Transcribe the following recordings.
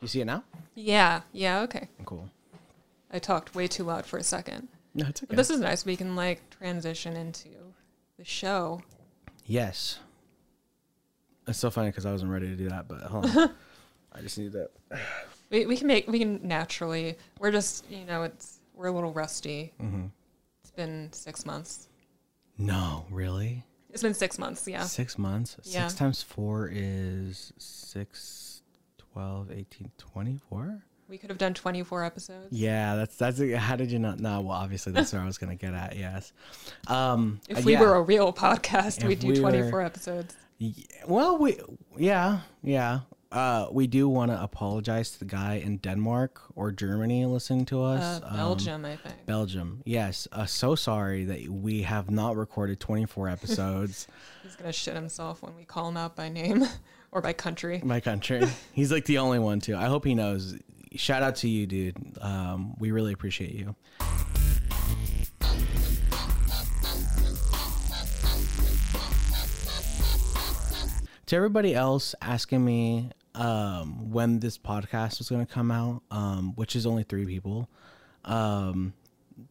You see it now? Yeah, yeah, okay. Cool. I talked way too loud for a second. No, it's okay. But this is nice. We can like transition into the show. yes. It's so funny because I wasn't ready to do that, but hold on. I just need that. We, we can make we can naturally. We're just you know it's we're a little rusty. Mm-hmm. It's been six months. No, really? It's been six months. Yeah. Six months? Yeah. Six times four is six, 12, 18, 24? We could have done twenty four episodes. Yeah, that's that's. How did you not? No, well, obviously that's where I was gonna get at. Yes. Um, If uh, we yeah. were a real podcast, If we'd do we were- 24 episodes. Y- Well, we yeah yeah. Uh, we do want to apologize to the guy in Denmark or Germany listening to us. Uh, Um, Belgium, I think. Belgium. Yes. Uh, so sorry that we have not recorded 24 episodes. He's going to shit himself when we call him out by name or by country. My country. He's like the only one too. I hope he knows. Shout out to you, dude. Um, we really appreciate you. To everybody else asking me um, when this podcast was going to come out, um, which is only three people, um,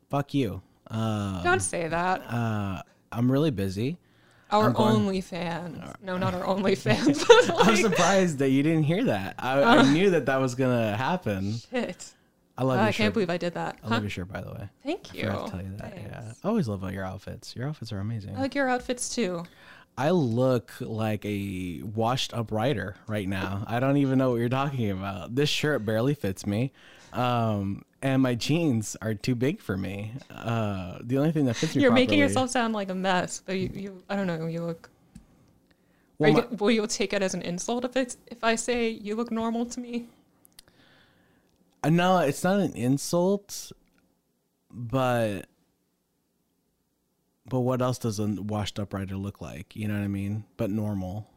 fuck you. Uh, Don't say that. uh, I'm really busy. Our going- only fans. No, not our only fans. but I'm surprised that you didn't hear that. I, I uh. knew that that was gonna happen. shit. I love uh, your I shirt. can't believe I did that. I Huh? love your shirt, by the way. Thank I you. forgot to tell you that. Yeah, I always love about your outfits. Your outfits are amazing. I like your outfits too. I look like a washed up writer right now. I don't even know what you're talking about. This shirt barely fits me. Um, and my jeans are too big for me. Uh, the only thing that fits me You're making yourself sound like a mess, but you, you I don't know, you look. Well, you, my- will you take it as an insult if it's if I say you look normal to me? Uh, No, it's not an insult, but but what else does a washed up writer look like? You know what I mean? But normal.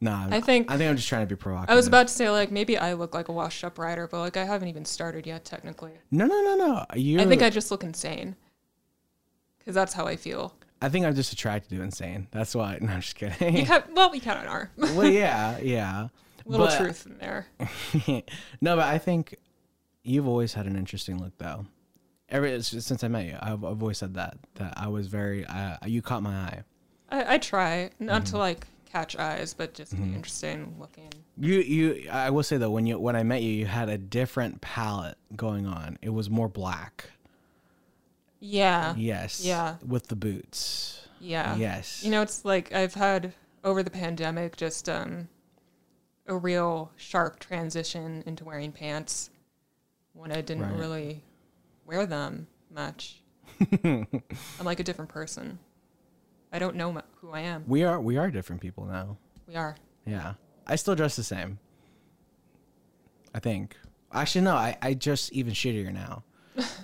Nah, I think- I think I'm just trying to be provocative. I was about to say like maybe I look like a washed up writer, but like I haven't even started yet technically. No, no, no, no. You I think I just look insane. Cause that's how I feel. I think I'm just attracted to insane. That's why. No, I'm just kidding. You ca- well, we kind of are. well, yeah, yeah. Little But- truth in there. no, but I think you've always had an interesting look, though. Ever since I met you, I've, I've always said that that I was very. Uh, you caught my eye. I, I try not Mm-hmm. to like catch eyes, but just be interesting looking. You you I will say though when you when I met you you had a different palette going on. It was more black. Yeah, Yes. Yeah. With the boots. yeah. Yes. You know, it's like I've had over the pandemic just um a real sharp transition into wearing pants when I didn't Right. really wear them much. I'm like a different person. I don't know who I am. we are we are different people now. We are. Yeah. I still dress the same. I think. Actually no, I, I just even shittier now.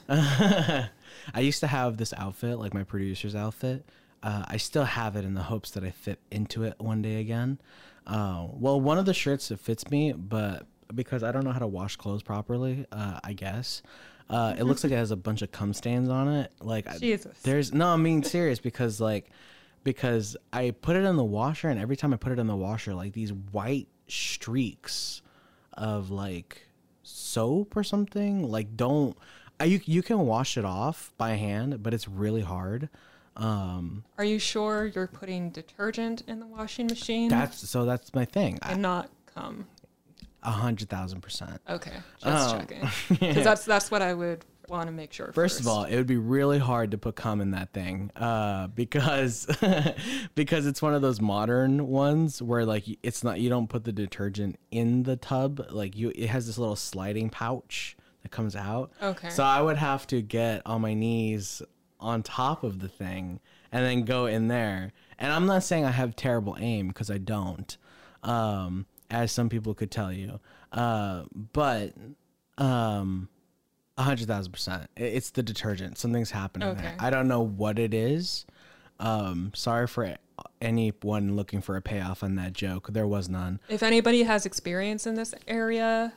I used to have this outfit, like my producer's outfit. Uh, I still have it in the hopes that I fit into it one day again. Uh, well, one of the shirts that fits me, but because I don't know how to wash clothes properly, uh, I guess uh, it looks like it has a bunch of cum stains on it. Like I- Jesus. there's no, I'm being serious because like because I put it in the washer and every time I put it in the washer, like these white streaks of like soap or something like don't I, you you can wash it off by hand, but it's really hard. Um, Are you sure you're putting detergent in the washing machine that's so that's my thing. and not cum? A hundred thousand percent. Okay, just Oh. checking. Because that's that's what I would want to make sure. First of all, it would be really hard to put cum in that thing, uh, because because it's one of those modern ones where like it's not you don't put the detergent in the tub, like you it has this little sliding pouch that comes out. Okay. So I would have to get on my knees on top of the thing and then go in there. And I'm not saying I have terrible aim because I don't, um, as some people could tell you. Uh, but um, a hundred thousand percent. It's the detergent. Something's happening there. I don't know what it is. Um, sorry for anyone looking for a payoff on that joke. There was none. If anybody has experience in this area,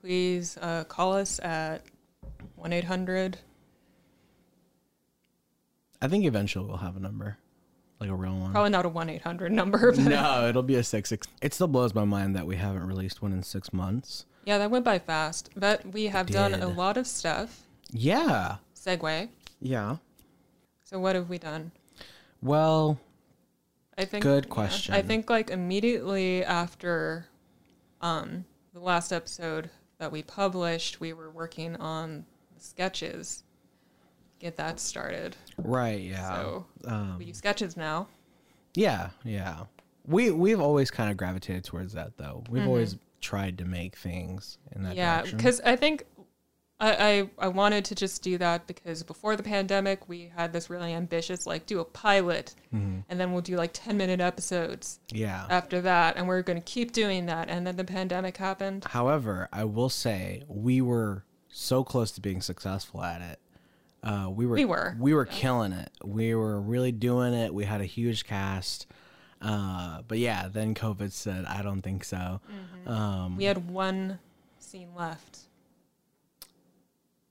please uh, call us at one eight hundred. I think eventually we'll have a number. Like a real one. Probably not a 1 800 number. But no, it'll be a six six. It still blows my mind that we haven't released one in six months. Yeah, that went by fast. But we have done a lot of stuff. Yeah, Segue. yeah. So what have we done? Well, I think Good yeah, question. I think like immediately after um the last episode that we published, we were working on sketches. Get that started. right, yeah, So um, we use sketches now. yeah, yeah. We we've always kind of gravitated towards that, though. We've Mm-hmm. always tried to make things in that Yeah, because I think I, I I wanted to just do that because before the pandemic we had this really ambitious like do a pilot Mm-hmm. and then we'll do like ten minute episodes yeah. after that and we're gonna keep doing that and then the pandemic happened. However, I will say we were so close to being successful at it. Uh, we were We were, we were killing it. We were really doing it. We had a huge cast. Uh, but yeah, then COVID said, "I don't think so." Um, We had one scene left.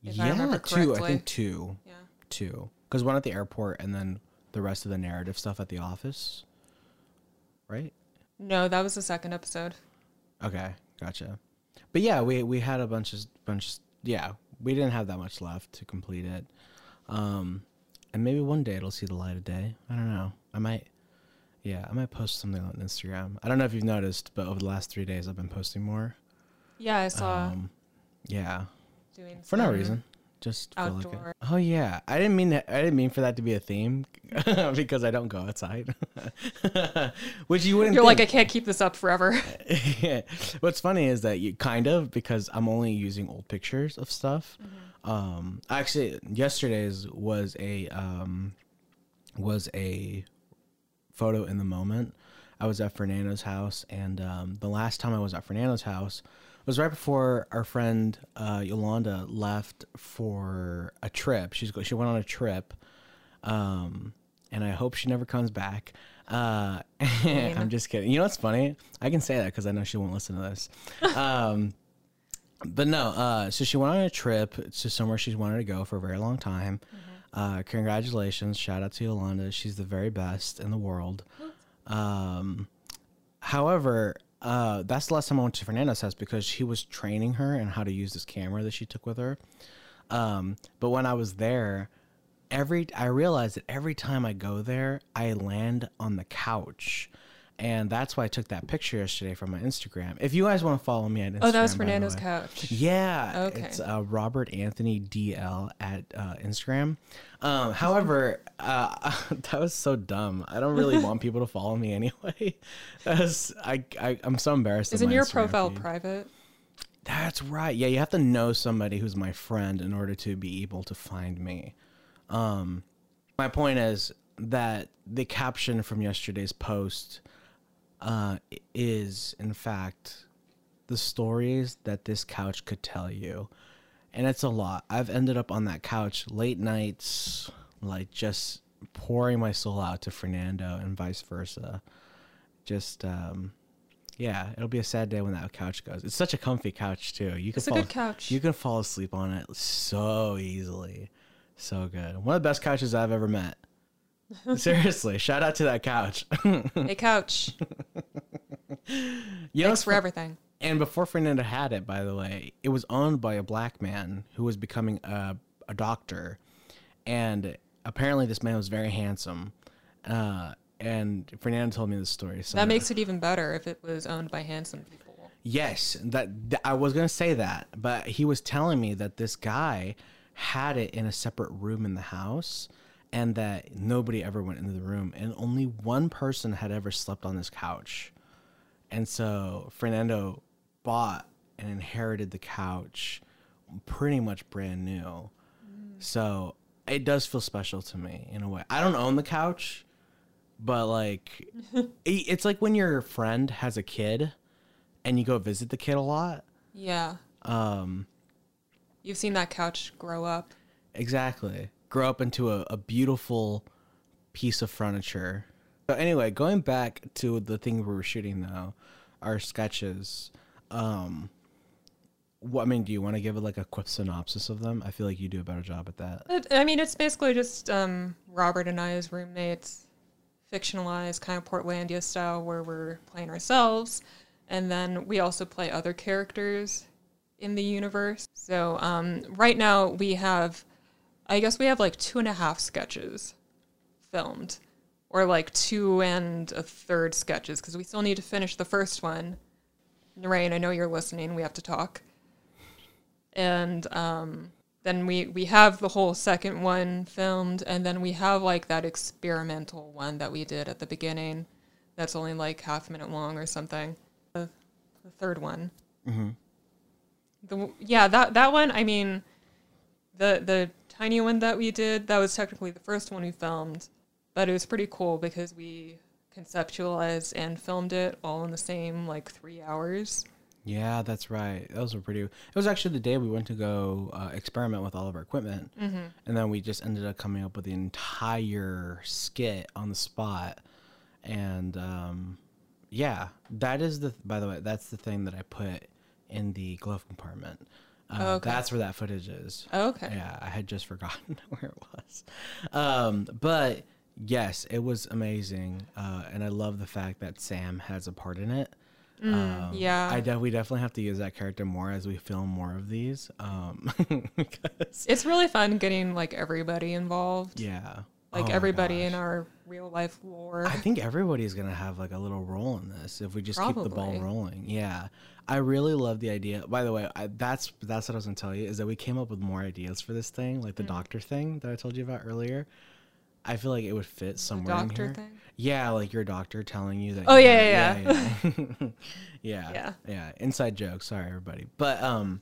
I yeah, remember two. I think two, Yeah. two. Because one at the airport, and then the rest of the narrative stuff at the office. Right. No, that was the second episode. Okay, gotcha. But yeah, we we had a bunch of bunch. Of, yeah, we didn't have that much left to complete it. Um, and maybe one day it'll see the light of day. I don't know. I might. Yeah, I might post something on Instagram. I don't know if you've noticed, but over the last three days, I've been posting more. Yeah, I saw Um, yeah, doing for no reason. Just feel like outdoor. Oh yeah, I didn't mean that. I didn't mean for that to be a theme because I don't go outside, which you wouldn't. You're like, I can't keep this up forever. yeah. What's funny is that you kind of because I'm only using old pictures of stuff. Mm-hmm. Um, actually, yesterday's was a um, was a photo in the moment. I was at Fernando's house, and um, the last time I was at Fernando's house was right before our friend uh, Yolanda left for a trip. She's go- she went on a trip, um, and I hope she never comes back. Uh, I'm just kidding. You know what's funny? I can say that because I know she won't listen to this. Um, but no, uh, so she went on a trip to somewhere she's wanted to go for a very long time. Uh, congratulations. Shout out to Yolanda. She's the very best in the world. Um, however, uh, that's the last time I went to Fernando's house because he was training her and how to use this camera that she took with her. Um, but when I was there, every I realized that every time I go there, I land on the couch. And that's why I took that picture yesterday from my Instagram. If you guys want to follow me on Instagram, oh, that was Fernando's couch. Yeah, Okay. it's uh, Robert Anthony DL at uh, Instagram. Um, however, uh, that was so dumb. I don't really want people to follow me anyway. That's, I, I I'm so embarrassed. Isn't your Instagram profile feed. private? That's right. Yeah, you have to know somebody who's my friend in order to be able to find me. Um, my point is that the caption from yesterday's post uh, is, in fact, the stories that this couch could tell you. And it's a lot. I've ended up on that couch late nights, like just pouring my soul out to Fernando and vice versa. Just, um, yeah, it'll be a sad day when that couch goes. It's such a comfy couch too. You can It's a good couch. You can fall asleep on it so easily, so good. One of the best couches I've ever met. Seriously, shout out to that couch. hey, couch. you Thanks for everything. and before Fernando had it, by the way, it was owned by a black man who was becoming a, a doctor. And apparently, this man was very handsome. Uh, and Fernando told me this story. So That makes it even better if it was owned by handsome people. Yes, that, th- I was gonna say that, but he was telling me that this guy had it in a separate room in the house, and that nobody ever went into the room, and only one person had ever slept on this couch, and so Fernando bought and inherited the couch, pretty much brand new. So it does feel special to me in a way. I don't own the couch, but like, it- it's like when your friend has a kid and you go visit the kid a lot. Yeah. Um, You've seen that couch grow up. exactly. Grow up into a, a beautiful piece of furniture. So anyway, going back to the thing we were shooting though, our sketches. Um, what I mean, do you want to give it like a quick synopsis of them? I feel like you do a better job at that. It, I mean, it's basically just um, Robert and I as roommates fictionalized kind of Portlandia style where we're playing ourselves, and then we also play other characters in the universe. So um, right now we have, I guess we have like two and a half sketches filmed, or like two and a third sketches because we still need to finish the first one. Narain, I know you're listening. We have to talk. And um, then we we have the whole second one filmed, and then we have like that experimental one that we did at the beginning. That's only like half a minute long or something. The, the third one. Mm-hmm. The yeah that that one. I mean, the the tiny one that we did that was technically the first one we filmed, but it was pretty cool because we conceptualized and filmed it all in the same like three hours. Yeah, that's right. Those were pretty. It was actually the day we went to go uh, experiment with all of our equipment, Mm-hmm. and then we just ended up coming up with the entire skit on the spot. And um, yeah, that is the. By the way, that's the thing that I put in the glove compartment. Uh, Oh, okay. That's where that footage is. Okay. Yeah, I had just forgotten where it was. Um, but yes, it was amazing, uh, and I love the fact that Sam has a part in it. Um, Mm, yeah. I de- we definitely have to use that character more as we film more of these. Um, It's really fun getting like everybody involved. yeah, Like Oh everybody in our real life lore. I think everybody's gonna have like a little role in this if we just keep the ball rolling. Yeah, I really love the idea. By the way, I, that's that's what I was gonna tell you is that we came up with more ideas for this thing, like the Mm. doctor thing that I told you about earlier. I feel like it would fit somewhere in here. thing. Yeah, like your doctor telling you that. Oh, you yeah, have- yeah, yeah, yeah. yeah, Yeah. yeah. Inside joke. Sorry, everybody. But um,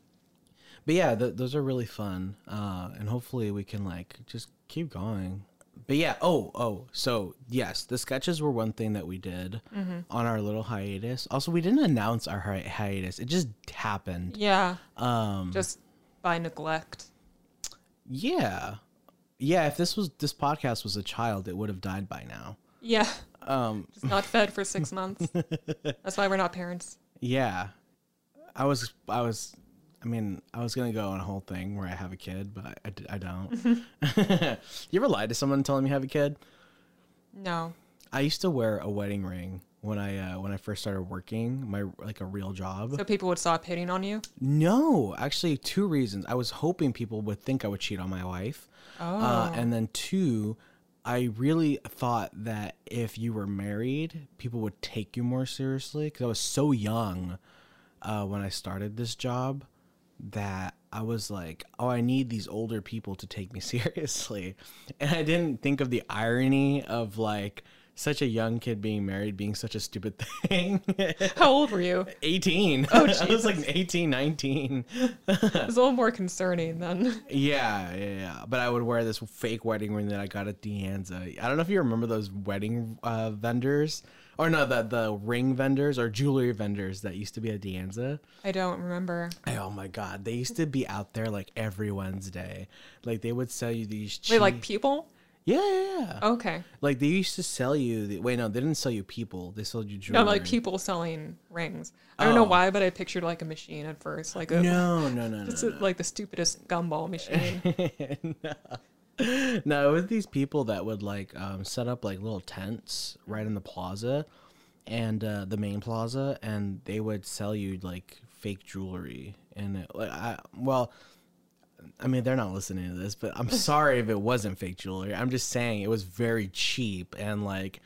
but yeah, th- those are really fun. Uh, and hopefully we can like just keep going. But yeah, oh, oh, so yes, the sketches were one thing that we did Mm-hmm. on our little hiatus. Also, we didn't announce our hi- hiatus; it just happened. Yeah. Um, Just by neglect. yeah, yeah. If this was this podcast was a child, it would have died by now. Yeah. Um, Just not fed for six months. That's why we're not parents. Yeah. I was, I was, I mean, I was going to go on a whole thing where I have a kid, but I I don't. you ever lied to someone telling tell them you have a kid? No. I used to wear a wedding ring when I, uh, when I first started working, my, like a real job. So people would stop hitting on you? no, actually two reasons. I was hoping people would think I would cheat on my wife. Oh. Uh, and then two, I really thought that if you were married, people would take you more seriously because I was so young uh, when I started this job that I was like, oh, I need these older people to take me seriously. And I didn't think of the irony of like such a young kid being married being such a stupid thing. How old were you? 18. Oh, I was like 18, 19. it was a little more concerning then. Yeah, yeah, yeah. But I would wear this fake wedding ring that I got at De Anza. I don't know if you remember those wedding uh, vendors, or no, the the ring vendors or jewelry vendors that used to be at De Anza. I don't remember. Oh my god, they used to be out there like every Wednesday. Like they would sell you these. Wait, like people? yeah, yeah, yeah. Okay. Like they used to sell you. The, wait, no, they didn't sell you people. They sold you jewelry. No, like people selling rings. I don't know Oh. why, but I pictured like a machine at first. Like a, No, no, no, no. It's no. like the stupidest gumball machine. no. no, it was these people that would like um, set up like little tents right in the plaza and uh, the main plaza, and they would sell you like fake jewelry. And it, like, I, well, I mean, they're not listening to this, but I'm sorry if it wasn't fake jewelry. I'm just saying it was very cheap and like.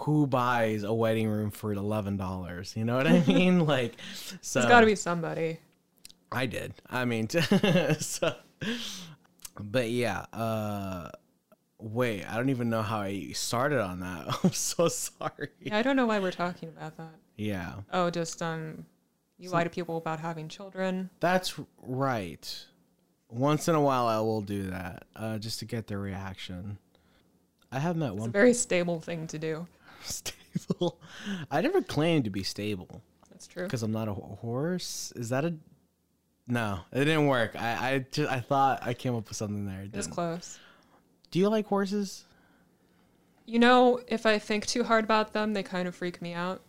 Who buys a wedding room for eleven dollars? You know what I mean? Like, so It's got to be somebody. I did. I mean, so, but yeah. Uh, wait, I don't even know how I started on that. I'm so sorry. Yeah, I don't know why we're talking about that. Yeah, Oh, just um, you lie to people about having children. that's right. Once in a while, I will do that uh, just to get their reaction. I have met It's a one very stable thing to do. stable. I never claimed to be stable That's true. because I'm not a horse. Is that a? No, it didn't work. I I, ju- I thought I came up with something there. It didn't. close. Do you like horses? You know, if I think too hard about them, they kind of freak me out.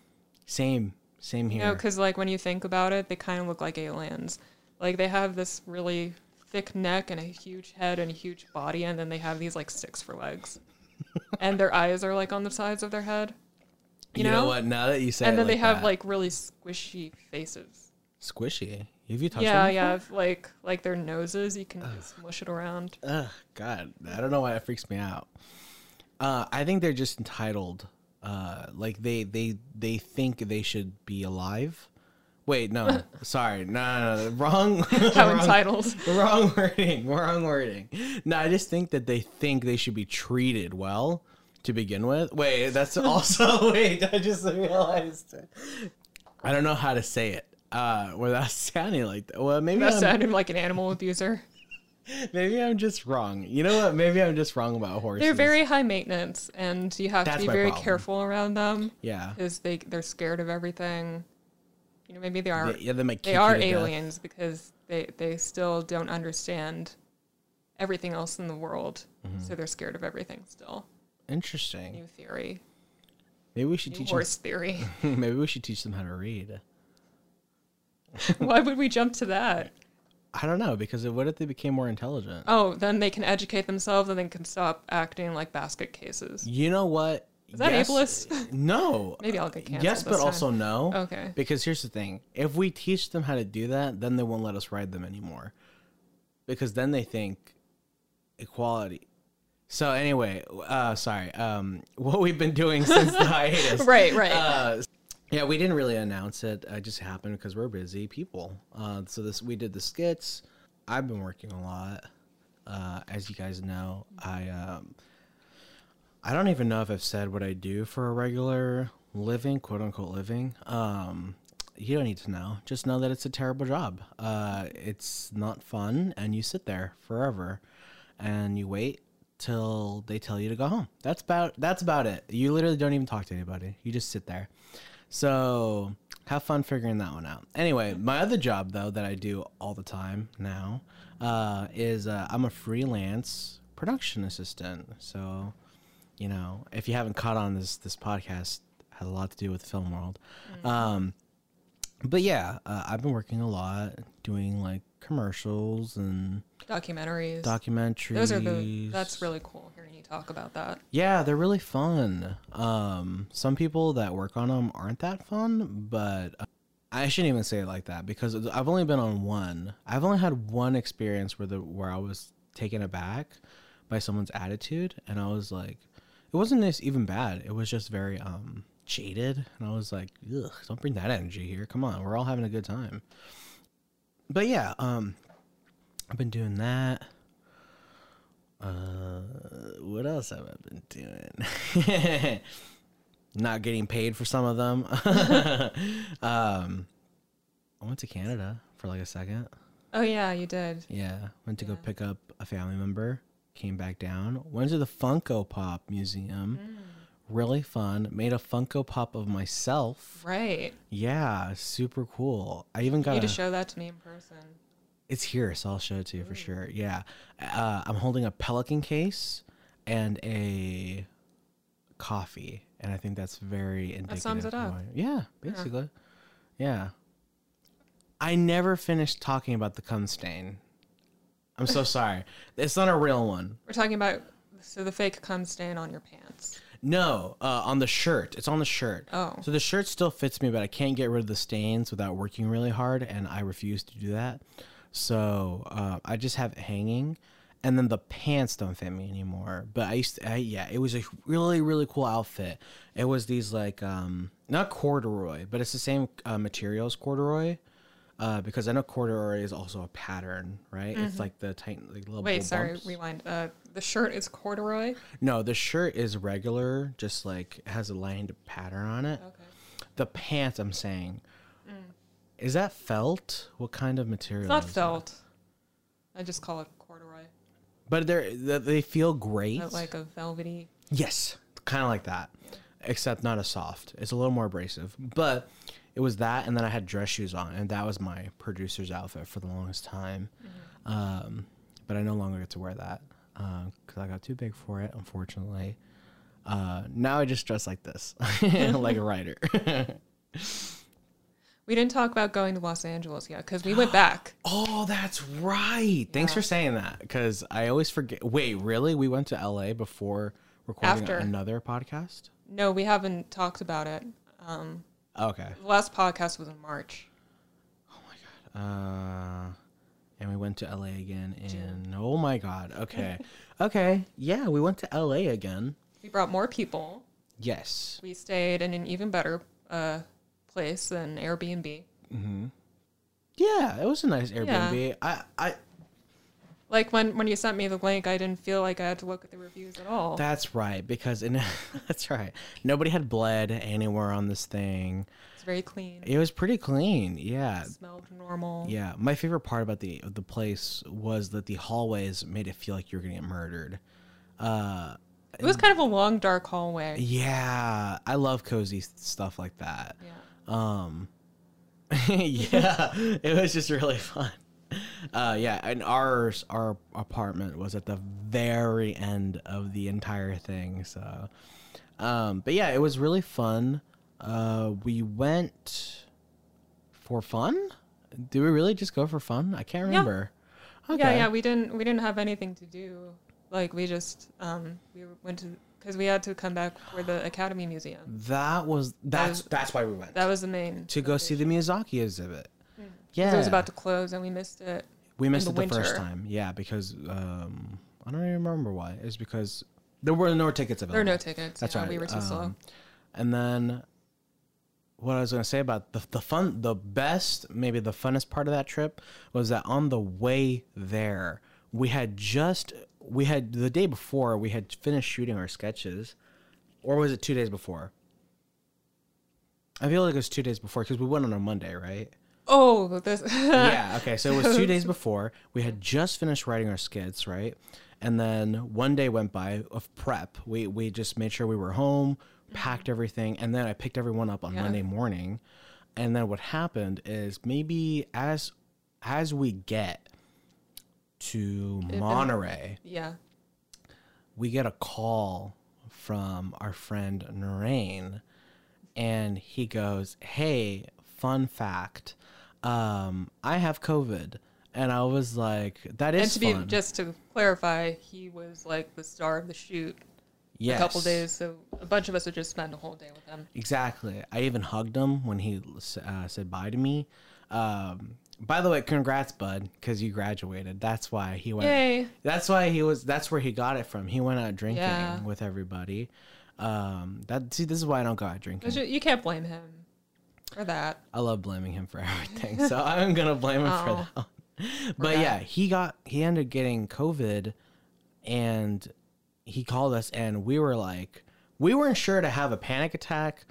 Same, same You here. know, because like when you think about it, they kind of look like aliens. Like they have this really thick neck and a huge head and a huge body, and then they have these like sticks for legs. and their eyes are like on the sides of their head. You, You know? know? what? Now that you say and then they have that- like really squishy faces. squishy. Have you touched yeah, yeah, if, like like their noses, you can just mush it around. Ugh, God, I don't know why that freaks me out. Uh, I think they're just entitled. Uh, like they they they think they should be alive. Wait, no, sorry, no, no, no, wrong. How wrong, entitled. Wrong wording. Wrong wording. No, I just think that they think they should be treated well to begin with. Wait, that's also wait. I just realized. I don't know how to say it uh, without sounding like that. Well, maybe That I'm, sounded like an animal abuser. maybe I'm just wrong. You know what? Maybe I'm just wrong about horses. They're very high maintenance, and you have That's to be very problem. careful around them yeah. because they they're scared of everything. You know, maybe they are They, yeah, they might they are to death. aliens because they they still don't understand everything else in the world, Mm-hmm. so they're scared of everything still. Interesting. New theory, Maybe we should new teach horse theory. Maybe we should teach them how to read. Why would we jump to that? I don't know because what if they became more intelligent? Oh, then they can educate themselves and they can stop acting like basket cases. You know what? Is that Yes- ableist? No. Maybe I'll get canceled. Yes, but time. also no. Okay. Because here's the thing: if we teach them how to do that, then they won't let us ride them anymore. Because then they think equality. So anyway, uh, sorry. Um, what we've been doing since the hiatus, Right, right. Uh, yeah, we didn't really announce it. It just happened because we're busy people. Uh, so this we did the skits. I've been working a lot. Uh, as you guys know, I um, I don't even know if I've said what I do for a regular living, quote unquote living. Um, you don't need to know. Just know that it's a terrible job. Uh, it's not fun, and you sit there forever, and you wait till they tell you to go home. That's about that's about it. You literally don't even talk to anybody. You just sit there. So have fun figuring that one out. Anyway, my other job though that I do all the time now uh, is uh, I'm a freelance production assistant. So you know, if you haven't caught on this this podcast has a lot to do with the film world. Um, but yeah, uh, I've been working a lot doing like commercials and Documentaries. documentaries. Those are the. That's really cool you talk about that. Yeah, they're really fun. Um, some people that work on them aren't that fun, but uh, I shouldn't even say it like that because I've only been on one. I've only had one experience where the where I was taken aback by someone's attitude, and I was like, it wasn't even bad. It was just very um jaded, and I was like, ugh, don't bring that energy here. Come on, we're all having a good time. But yeah, um, I've been doing that. Uh, what else have I been doing? Not getting paid for some of them. um, I went to Canada for like a second. Oh yeah, you did. Yeah, went to go pick up a family member. Came back down. Went to the Funko Pop Museum. Mm. Really fun. Made a Funko Pop of myself. Right. Yeah, super cool. I even got You need to a, show that to me in person. It's here, so I'll show it to you for sure. Yeah, uh, I'm holding a pelican case and a coffee, and I think that's very indicative. That sums it up. yeah, basically. Yeah. I never finished talking about the cum stain. I'm so sorry. It's not a real one. We're talking about so the fake cum stain on your pants. No, uh, on the shirt. It's on the shirt. Oh. So the shirt still fits me, but I can't get rid of the stains without working really hard, and I refuse to do that. So uh, I just have it hanging, and then the pants don't fit me anymore. But I used to, I, yeah, it was a really really cool outfit. It was these like um not corduroy, but it's the same uh, material as corduroy. Uh, because I know corduroy is also a pattern, right? It's like the tight, like little. Mm-hmm. Wait, little sorry, bumps. rewind. Uh, the shirt is corduroy. No, the shirt is regular, just like it has a lined pattern on it. Okay. The pants, I'm saying, is that felt? What kind of material? It's not felt. I just call it corduroy. but they're they they feel great. Not like a velvety. yes, kind of like that, except not as soft. It's a little more abrasive. But it was that, and then I had dress shoes on, and that was my producer's outfit for the longest time. Um, but I no longer get to wear that because I got too big for it, unfortunately. Uh, now I just dress like this, like a writer. We didn't talk about going to Los Angeles yet because we went back. Oh, that's right. Thanks for saying that because I always forget. Wait, really? We went to LA before recording After. another podcast? No, we haven't talked about it. Um, Okay. the last podcast was in March. Oh my god. Uh, and we went to LA again in oh my god. Okay. okay. Yeah, we went to LA again. We brought more people. Yes. We stayed in an even better uh, place than Airbnb. Yeah, it was a nice Airbnb. I I Like when when you sent me the link, I didn't feel like I had to look at the reviews at all. that's right because in that's right. Nobody had bled anywhere on this thing. it's very clean. It was pretty clean. Yeah. It smelled normal. Yeah, my favorite part about the the place was that the hallways made it feel like you were gonna get murdered. Uh, It was kind of a long, dark hallway. yeah, I love cozy stuff like that. Yeah. Um, yeah, it was just really fun. Uh, yeah, and ours, our apartment was at the very end of the entire thing. So, um, but yeah, it was really fun. Uh, we went for fun. Did we really just go for fun? I can't remember. Okay. Yeah, yeah. We didn't we didn't have anything to do. Like we just um we went to because we had to come back for the Academy Museum. That was that's was- that's why we went That was the main to go see the Miyazaki exhibit. Yeah, It was about to close and we missed it. We missed it the first time. Yeah, because um, I don't even remember why. It's because there were no tickets available. There were no tickets. That's yeah, right. We were too slow. Um, And then what I was going to say about the the fun, the best, maybe the funnest part of that trip was that on the way there, we had just we had the day before we had finished shooting our sketches, or was it two days before? I feel like it was two days before because we went on a Monday, right? Oh, this. yeah. Okay. So it was two days before. We had just finished writing our skits, right? And then one day went by of prep. We we just made sure we were home, packed everything, and then I picked everyone up on Yeah. Monday morning. And then what happened is maybe as as we get to Monterey, yeah. we get a call from our friend Narain, and he goes, "Hey, fun fact, um, I have COVID," and I was like, "That is And to be fun." just to clarify, he was like the star of the shoot. yes. A couple days, so a bunch of us would just spend a whole day with him. Exactly. I even hugged him when he uh, said bye to me. Um, by the way, congrats, bud, because you graduated. That's why he went. Yay! That's why he was. That's where he got it from. He went out drinking Yeah. with everybody. Um, that see, this is why I don't go out drinking. You, you can't blame him for that. I love blaming him for everything, so I'm gonna blame him for Oh. that. one. But yeah, he got he ended up getting COVID, and he called us, and we were like, we weren't sure to have a panic attack,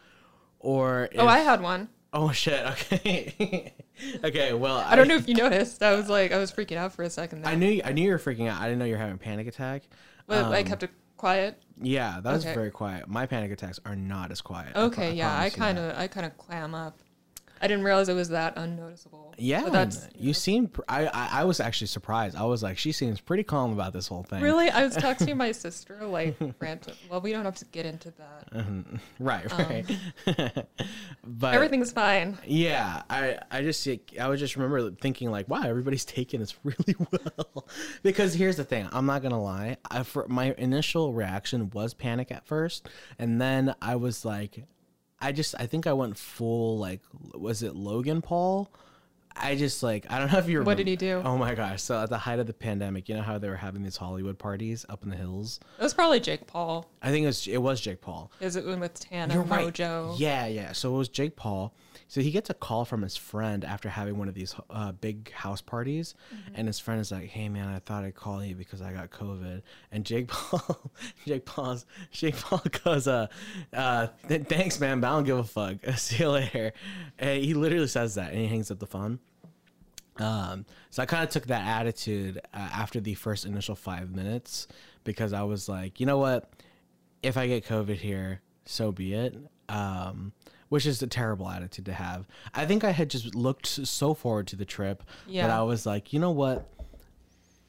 or Oh, I had one. Oh shit, okay, okay. Well, I don't know if you noticed. I was like, I was freaking out for a second there. I knew I knew you were freaking out. I didn't know you were having a panic attack. but I Um, kept it quiet. Yeah, that was Okay. very quiet. My panic attacks are not as quiet. I pro- Okay, yeah, I kind of, I kind of clam up. I didn't realize it was that unnoticeable. Yeah, but that's you seem. I, I I was actually surprised. I was like, she seems pretty calm about this whole thing. really. I was talking to my sister like rant. Well, we don't have to get into that. Right, Um, right. but Everything's fine. yeah, I I just I would just remember thinking like, wow, everybody's taking this really well. because here's the thing, I'm not gonna lie. I for my initial reaction was panic at first, and then I was like, I just I think I went full like, was it Logan Paul? I just like I don't know if you. What did he do? Oh my gosh! So at the height of the pandemic, you know how they were having these Hollywood parties up in the hills. It was probably Jake Paul. I think it was it was Jake Paul. Is it with Tana You're right. Mongeau? Yeah, yeah. So it was Jake Paul. So he gets a call from his friend after having one of these uh, big house parties, Mm-hmm. and his friend is like, "Hey man, I thought I'd call you because I got COVID." And Jake Paul, Jake Paul's, Jake Paul goes, "Uh, uh, th- thanks man, but I don't give a fuck. See you later." And he literally says that, and he hangs up the phone. Um, so I kind of took that attitude uh, after the first initial five minutes because I was like, you know what? If I get COVID here, so be it. Um, which is a terrible attitude to have. I think I had just looked so forward to the trip that I was like, you know what?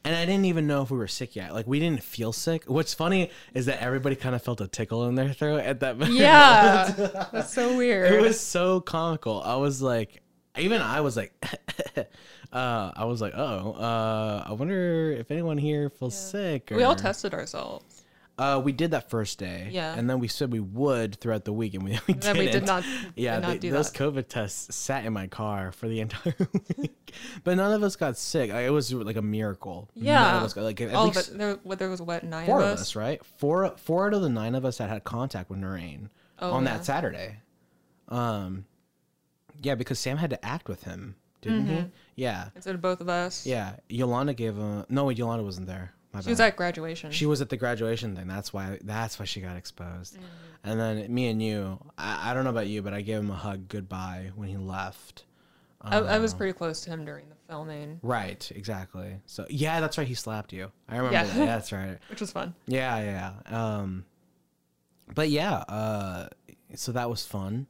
And I didn't even know if we were sick yet. Like we didn't feel sick. What's funny is that everybody kind of felt a tickle in their throat at that moment. Yeah, that's so weird. It was so comical. I was like, even I was like, uh, I was like, oh, uh, I wonder if anyone here feels sick. we all tested ourselves. Uh, we did that first day. Yeah. And then we said we would throughout the week, and we, we Then we did didn't. Yeah, did not they- those that. COVID tests sat in my car for the entire week, but none of us got sick. Like, it was like a miracle. None Yeah. of us got, like at All of least it. There, there was what nine four of us. us, right? Four four out of the nine of us that had contact with Noreen Oh, on yeah. that Saturday. Um, yeah, because Sam had to act with him, didn't he? Yeah, Instead of both of us. yeah. Yolanda gave him. No, Yolanda wasn't there. My She was at graduation. She was at the graduation thing. That's why. That's why she got exposed. Mm-hmm. And then me and you. I, I don't know about you, but I gave him a hug goodbye when he left. I, I Uh, was pretty close to him during the filming, Right. Exactly. So yeah, that's right. He slapped you. I remember. Yeah. That. Yeah, that's right. which was fun. Yeah, yeah. yeah. Um, but yeah. Uh, so that was fun.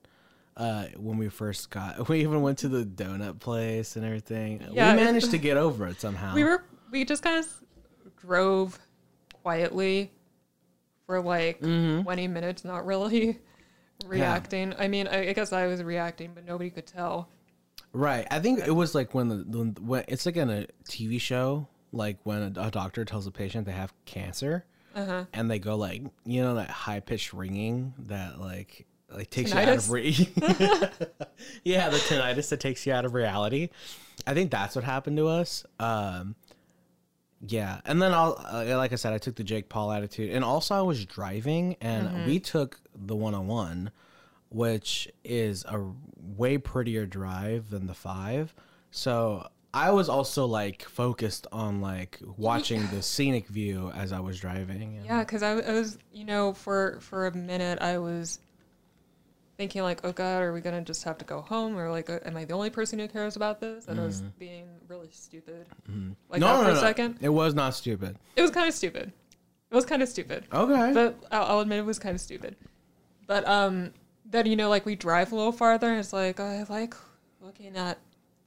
Uh, when we first got, we even went to the donut place and everything. Yeah, we managed to get over it somehow. We were we just kind of drove quietly for like Mhm. 20 minutes, not really reacting. I mean, I, I guess I was reacting, but nobody could tell. Right. I think it was like when the, the when it's like in a TV show, like when a, a doctor tells a patient they have cancer, Uh-huh. and they go like, you know, that high pitched ringing that like like takes you out of re- yeah, the tinnitus that takes you out of reality. I think that's what happened to us. Um, yeah, and then I'll uh, like I said, I took the Jake Paul attitude, and also I was driving, and we took the one on one, which is a way prettier drive than the five. So I was also like focused on like watching the scenic view as I was driving. Yeah, because I, I was, you know, for for a minute I was thinking like, oh God, are we gonna just have to go home, or like, uh, am I the only person who cares about this? And I was being really stupid, like that for a second. It was not stupid. It was kind of stupid. It was kind of stupid. Okay. but I'll, I'll admit it was kind of stupid. But um, then you know, like we drive a little farther, and it's like I like looking at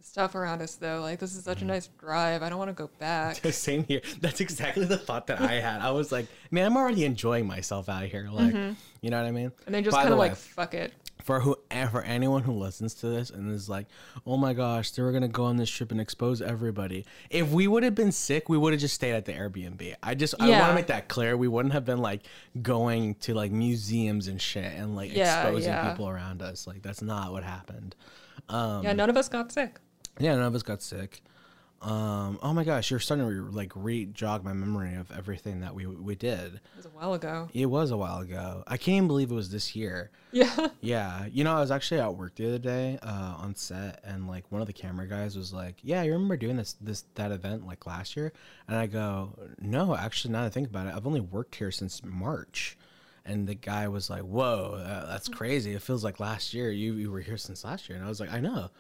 stuff around us, though. Like this is such a nice drive. I don't want to go back. Same here. That's exactly the thought that I had. I was like, man, I'm already enjoying myself out here. Like, you know what I mean? And then just kind of like fuck it. for who eh, for anyone who listens to this and is like, oh my gosh, they were gonna go on this trip and expose everybody. If we would have been sick, we would have just stayed at the Airbnb. I just I want to make that clear. We wouldn't have been like going to like museums and shit and like Yeah, exposing yeah. people around us. Like that's not what happened. Um, yeah, none of us got sick. Yeah, none of us got sick. Um, oh my gosh, you're starting to re- like re-jog my memory of everything that we we did. It was a while ago. It was a while ago. I can't even believe it was this year. Yeah. Yeah, you know, I was actually at work the other day uh, on set, and like one of the camera guys was like, "Yeah, you remember doing this this that event like last year?" And I go, "No, actually, now that I think about it, I've only worked here since March." And the guy was like, "Whoa, uh, that's crazy! It feels like last year. You you were here since last year." And I was like, "I know."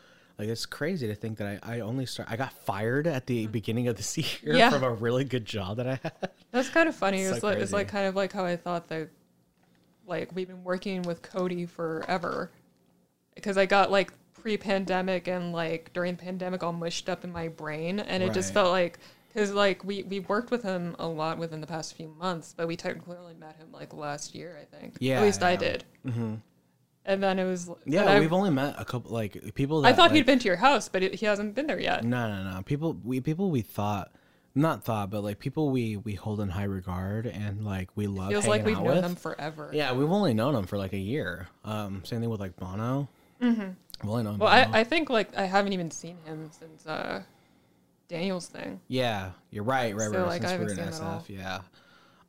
Like it's crazy to think that I, I only start I got fired at the beginning of this year Yeah. from a really good job that I had. That's kind of funny. So it's, like, it's like kind of like how I thought that, like we've been working with Cody forever, because I got like pre-pandemic and like during pandemic all mushed up in my brain, and it just felt like because like we we worked with him a lot within the past few months, but we technically only met him like last year, I think. Yeah, at least I did. hmm And then it was Yeah, I, we've only met a couple like people. That, I thought like, he'd been to your house, but it, he hasn't been there yet. No, no, no. People, we people we thought, not thought, but like people we we hold in high regard and like we love. Feels like we've known with. them forever. Yeah, we've only known them for like a year. Um, same thing with like Bono. Mm-hmm. We've only known. Well. I, I think like I haven't even seen him since uh, Daniel's thing. yeah, you're right, right, So, right. like, Since I we're haven't in him at all. SF, yeah.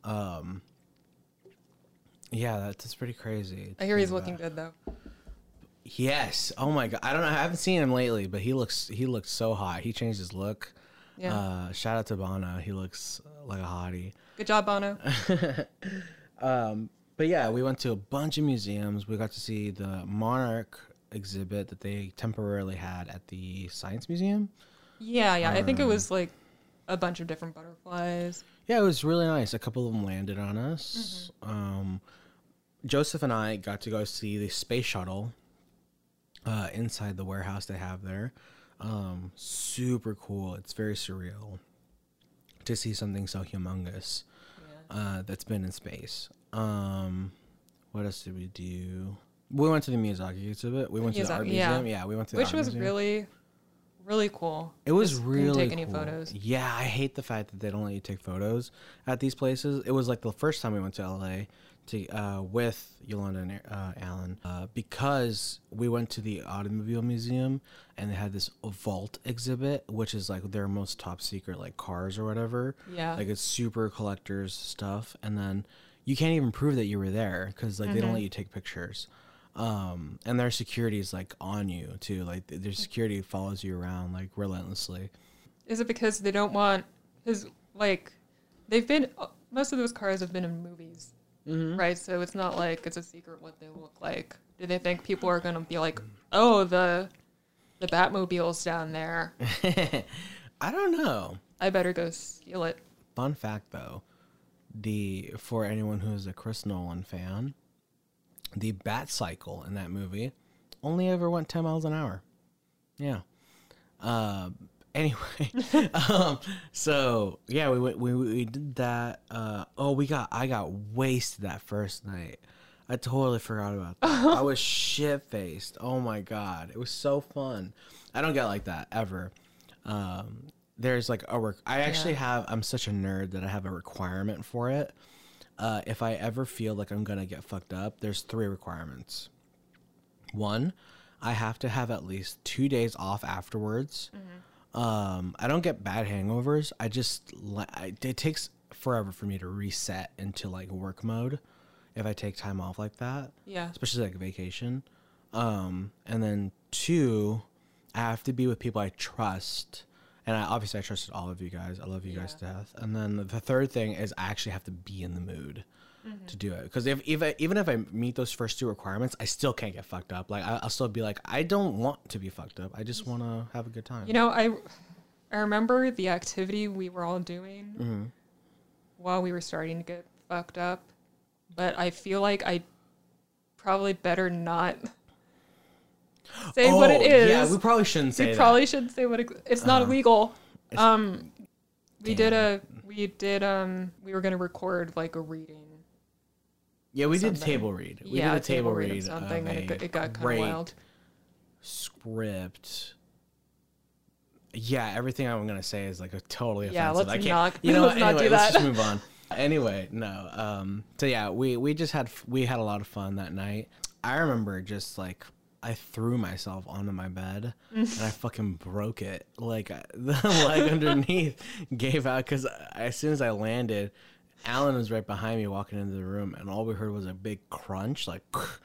Um. Yeah, that's, pretty crazy. I hear he's looking good though. Yes. Oh my god. I don't know. I haven't seen him lately, but he looks he looks so hot. He changed his look. Yeah. Uh, shout out to Bono. He looks like a hottie. Good job, Bono. um, but yeah, we went to a bunch of museums. We got to see the Monarch exhibit that they temporarily had at the Science Museum. Yeah, yeah. I think it Um, was like a bunch of different butterflies. Yeah, it was really nice. A couple of them landed on us. Um, Joseph and I got to go see the space shuttle uh, inside the warehouse they have there. Um, super cool. It's very surreal to see something so humongous uh, that's been in space. Um, what else did we do? We went to the Miyazaki exhibit. We went to the art Miyazaki, yeah. museum. Yeah, we went to the Which was museum. really really cool. It was Just really take any photos. Yeah, I hate the fact that they don't let you take photos at these places. It was like the first time we went to LA to uh, with Yolanda and uh, Alan uh, because we went to the automobile museum and they had this vault exhibit, which is like their most top secret like cars or whatever. Yeah. like it's super collectors stuff, and then you can't even prove that you were there because like they don't let you take pictures. Um, and their security is like on you too. Like their security follows you around like relentlessly. Is it because they don't want? Because like they've been most of those cars have been in movies, Mm-hmm. right? So it's not like it's a secret what they look like. Do they think people are gonna be like, oh, the the Batmobile's down there. I don't know. I better go steal it. Fun fact though, the for anyone who is a Chris Nolan fan, the Bat Cycle in that movie only ever went ten miles an hour. Yeah. Uh, anyway, um, so yeah, we went. We we did that. Uh, oh, we got. I got wasted that first night. I totally forgot about that. I was shit faced. Oh my god, it was so fun. I don't get like that ever. Um, there's like a work. I actually have. I'm such a nerd that I have a requirement for it. Uh, if I ever feel like I'm gonna get fucked up, there's three requirements. One, I have to have at least two days off afterwards. Um, I don't get bad hangovers. I just I, it takes forever for me to reset into like work mode if I take time off like that Yeah. especially like vacation. Um, and then two, I have to be with people I trust. And I, obviously, I trusted all of you guys. I love you guys to death. And then the third thing is I actually have to be in the mood to do it. Because if, if I, even if I meet those first two requirements, I still can't get fucked up. Like I, I'll still be like, I don't want to be fucked up. I just want to have a good time. You know, I I remember the activity we were all doing Mm-hmm. while we were starting to get fucked up, but I feel like I probably better not say what it Oh. Yeah, we probably shouldn't say we that. probably shouldn't say what it, it's not Uh-huh. illegal. Um, we did a we did um we were gonna record like a reading. Yeah, we did something. table read. We yeah, did a table read, of something, and it, a got- it got kind of wild. script. Yeah, everything I'm gonna say is like a totally Yeah, offensive. let's I can't. not- you know, let's what? not anyway, do let's that. just move on. Anyway, no. Um. So yeah, we we just had we had a lot of fun that night. I remember just like I threw myself onto my bed and I fucking broke it. Like the leg underneath gave out because as soon as I landed, Alan was right behind me walking into the room, and all we heard was a big crunch, like.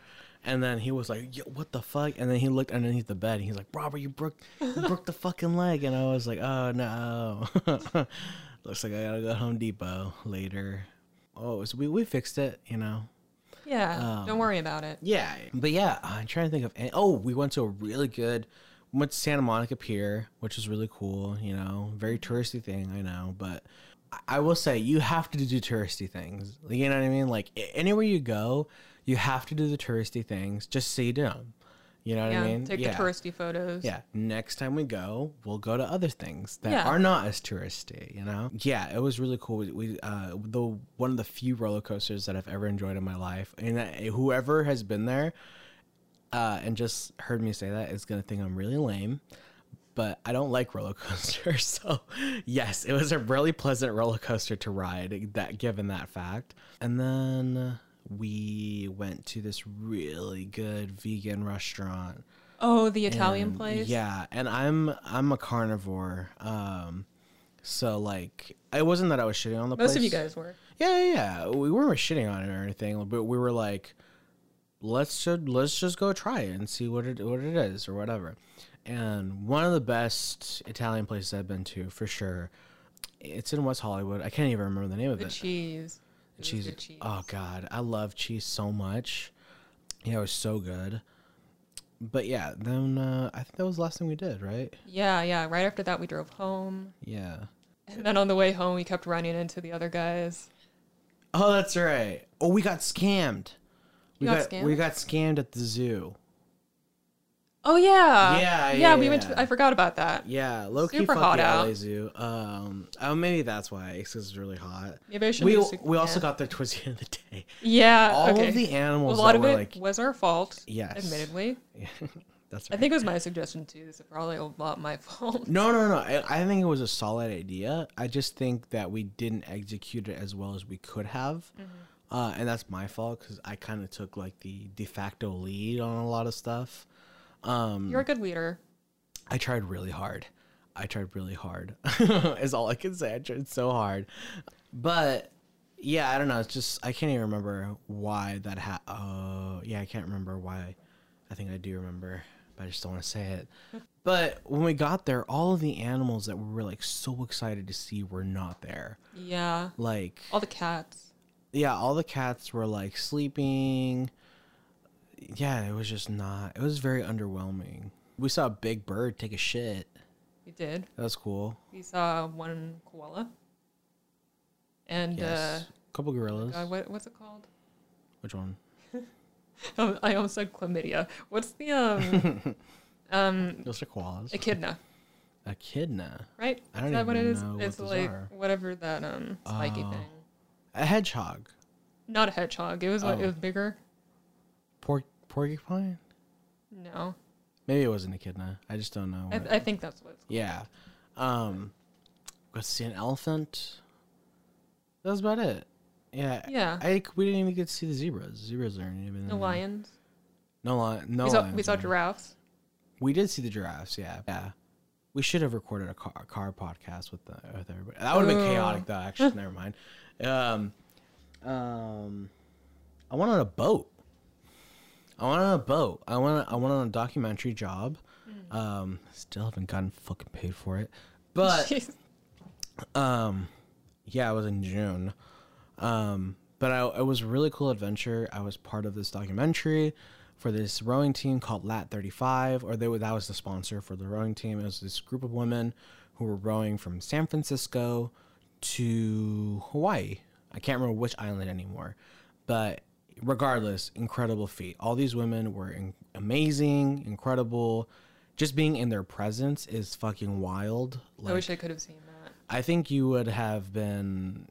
And then he was like, Yo, "What the fuck?" And then he looked underneath the bed, and he's like, "Robert, you broke, you broke the fucking leg." And I was like, "Oh no!" Looks like I gotta go to Home Depot later. Oh, so we we fixed it, you know. Yeah, Um, don't worry about it. Yeah, but yeah, I'm trying to think of. any- Oh, we went to a really good. Went to Santa Monica Pier, which was really cool. You know, very touristy thing, I know, but I- will say you have to do touristy things. You know what I mean? Like anywhere you go, you have to do the touristy things just so you do them. You know what Yeah, I mean? take yeah. the touristy photos. Yeah. Next time we go, we'll go to other things that Yeah. are not as touristy, you know? Yeah, it was really cool. We, we uh the one of the few roller coasters that I've ever enjoyed in my life. And that, whoever has been there uh and just heard me say that is going to think I'm really lame. But I don't like roller coasters. So, yes, it was a really pleasant roller coaster to ride that given that fact. And then we went to this really good vegan restaurant Oh, the Italian and, place. Yeah, and I'm I'm a carnivore. Um so like it wasn't that I was shitting on the place. Most of you guys were. Yeah, yeah, yeah. We weren't shitting on it or anything, but we were like let's just let's just go try it and see what it what it is or whatever. And one of the best Italian places I've been to for sure. It's in West Hollywood. I can't even remember the name of The it. cheese. It cheese. cheese. Oh god, I love cheese so much. Yeah, it was so good. But yeah, then uh, I think that was the last thing we did, right? Yeah, yeah. Right after that, we drove home. Yeah. And then on the way home, we kept running into the other guys. Oh, that's right. Oh, we got scammed. We You got got, scammed? we got scammed at the zoo. Oh yeah, Yeah, yeah. yeah, we went. To, I forgot about that. Yeah, low Super hot the out. LA Zoo. Um, oh, maybe that's why it's 'cause it's really hot. Maybe I should. We we also got there towards the end of the day. Yeah. All okay. of the a animals lot that of were it like, was our fault. Yes. Admittedly. that's That's I think it was my suggestion too, This is probably a lot my fault. No, no, no. I, I think it was a solid idea. I just think that we didn't execute it as well as we could have. Uh, and that's my fault because I kind of took like the de facto lead on a lot of stuff. Um, You're a good leader. I tried really hard. I tried really hard. is all I can say. I tried so hard. But yeah, I don't know. It's just I can't even remember why that ha Oh, yeah, I can't remember why. I think I do remember, but I just don't want to say it. But when we got there, all of the animals that we were like so excited to see were not there. Yeah. Like All the cats. yeah, all the cats were like sleeping. Yeah, it was just not. It was very underwhelming. We saw a big bird take a shit. We did. That was cool. We saw one koala. And Yes. couple gorillas. uh, God, what what's it called? Which one? Oh, I almost said chlamydia. What's the um um Those are koalas. echidna? Echidna. Right? I don't Is that what it is? know it's like are. whatever that um spiky Oh. thing. A hedgehog. Not a hedgehog. It was like it Oh. was bigger. Por- porcupine? No, Maybe it was an echidna. I just don't know. I, what- I think that's what it's called. yeah. Um, let's see, an elephant. That was about it. Yeah. Yeah. I we didn't even get to see the zebras. Zebras aren't even. No lions. No lion. No. we saw lions, we saw no. giraffes. We did see the giraffes. Yeah. Yeah. We should have recorded a car, a car podcast with the with everybody. That would have been chaotic though. Actually, never mind. Um, um, I went on a boat. I went on a boat. I went. I went on a documentary job. Hmm. Um, still haven't gotten fucking paid for it, but Jeez. um, yeah, it was in June. Um, but I, it was a really cool adventure. I was part of this documentary for this rowing team called Lat 35, or they that was the sponsor for the rowing team. It was this group of women who were rowing from San Francisco to Hawaii. I can't remember which island anymore, but regardless, incredible feat. All these women were in, amazing, incredible. Just being in their presence is fucking wild. I wish I could have seen that. I think you would have been.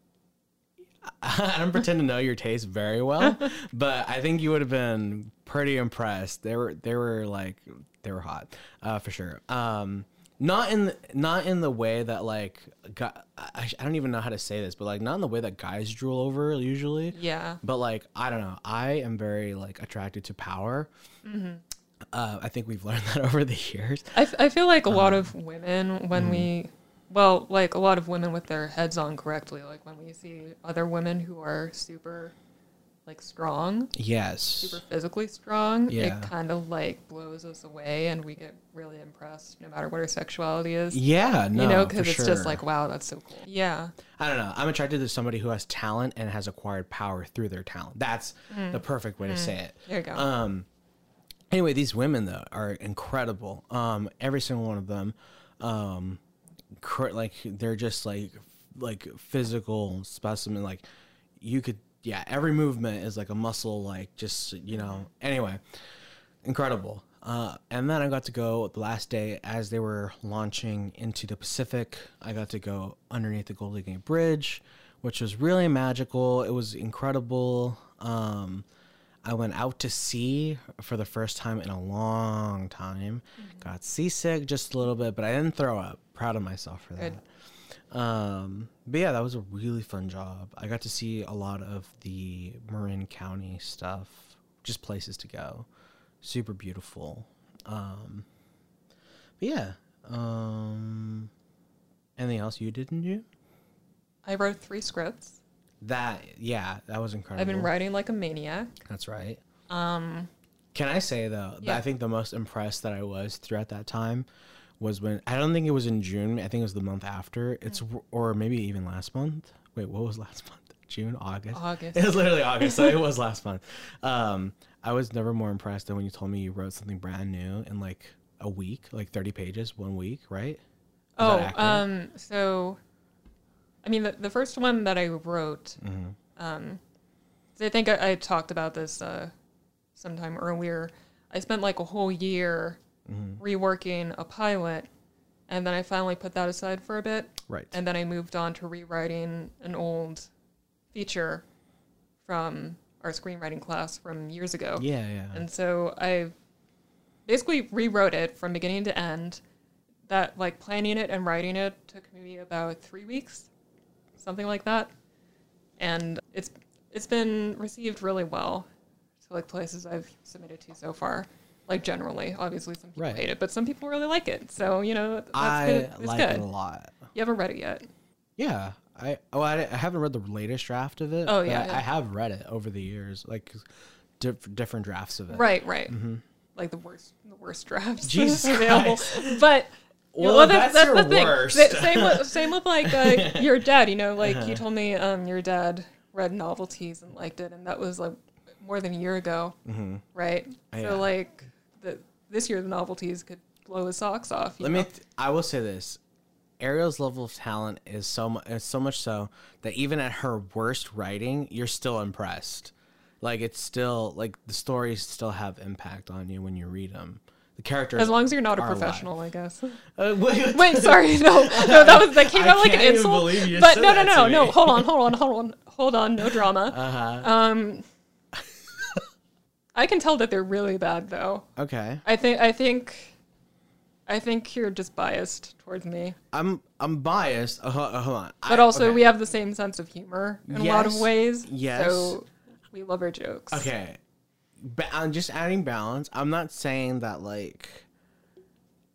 I don't pretend to know your taste very well, but I think you would have been pretty impressed. They were they were like they were hot, uh, for sure. Um, not in the, not in the way that like gu- I, I don't even know how to say this, but like not in the way that guys drool over usually. Yeah. But like I don't know, I am very like attracted to power. Uh, I think we've learned that over the years. I, f- I feel like a lot Um, of women when mm. we well like a lot of women with their heads on correctly like when we see other women who are super like strong Yes. super physically strong Yeah. it kind of like blows us away and we get really impressed no matter what our sexuality is Yeah, no, you know because it's sure. just like wow that's so cool yeah I don't know. I'm attracted to somebody who has talent and has acquired power through their talent. That's the perfect way to say it. there you go Um, anyway, these women though are incredible. Um, every single one of them, um, cr- like they're just like like physical specimen. Like you could, yeah, every movement is like a muscle. Like just you know. Anyway, incredible. Uh, and then I got to go the last day as they were launching into the Pacific. I got to go underneath the Golden Gate Bridge, which was really magical. It was incredible. Um, I went out to sea for the first time in a long time. Got seasick just a little bit, but I didn't throw up. Proud of myself for that. Good. Um, but yeah, that was a really fun job. I got to see a lot of the Marin County stuff, just places to go. Super beautiful. Um, but yeah. Um, anything else you didn't June? i wrote three scripts That yeah, that was incredible. i've been writing like a maniac That's right. um Can I say though, that Yeah. I think the most impressed that I was throughout that time was when I don't think it was in June. I think it was the month after. It's or maybe even last month. Wait, what was last month? June, August. August. It was literally August, so it was last month. Um, I was never more impressed than when you told me you wrote something brand new in like a week, like thirty pages, one week, right? Is Oh, um, so, I mean, the, the first one that I wrote, Mm-hmm. um, I think I, I talked about this uh, sometime earlier. I spent like a whole year Mm-hmm. reworking a pilot, and then I finally put that aside for a bit, right. and then I moved on to rewriting an old feature from our screenwriting class from years ago. yeah, yeah. And so I've basically rewrote it from beginning to end. That like planning it and writing it took maybe about three weeks, something like that, and it's it's been received really well to like places I've submitted to so far. Like generally, obviously some people Right. hate it, but some people really like it. So you know that's I good. It's like good. it a lot. You haven't read it yet. Yeah, I oh I, I haven't read the latest draft of it. Oh, but yeah, I, yeah. I have read it over the years, like diff- different drafts of it. Right, right. Like the worst, the worst drafts Mm-hmm. Jesus available. But Well, that's your worst. Same with same with like uh, your dad. You know, like Uh-huh. you told me, um, your dad read novelties and liked it, and that was like more than a year ago, Mhm. right? Yeah. So like the this year the novelties could blow his socks off. you Let know? me. Th- I will say this: Ariel's level of talent is so much. It's so much so that even at her worst writing, you're still impressed. Like it's still like the stories still have impact on you when you read them. The characters, as long as you're not a are alive. professional, I guess. Uh, wait, Wait, sorry, no, no, that was that came out like an insult. but no, no, no, no. Hold on, hold on, hold on, hold on. No drama. Uh huh. Um, I can tell that they're really bad though. Okay. I think I think I think you're just biased towards me. I'm I'm biased. Uh, ho- uh, hold on. But I- also okay. we have the same sense of humor in a lot of ways. yes. So we love our jokes. Okay. Ba- I'm just adding balance. I'm not saying that like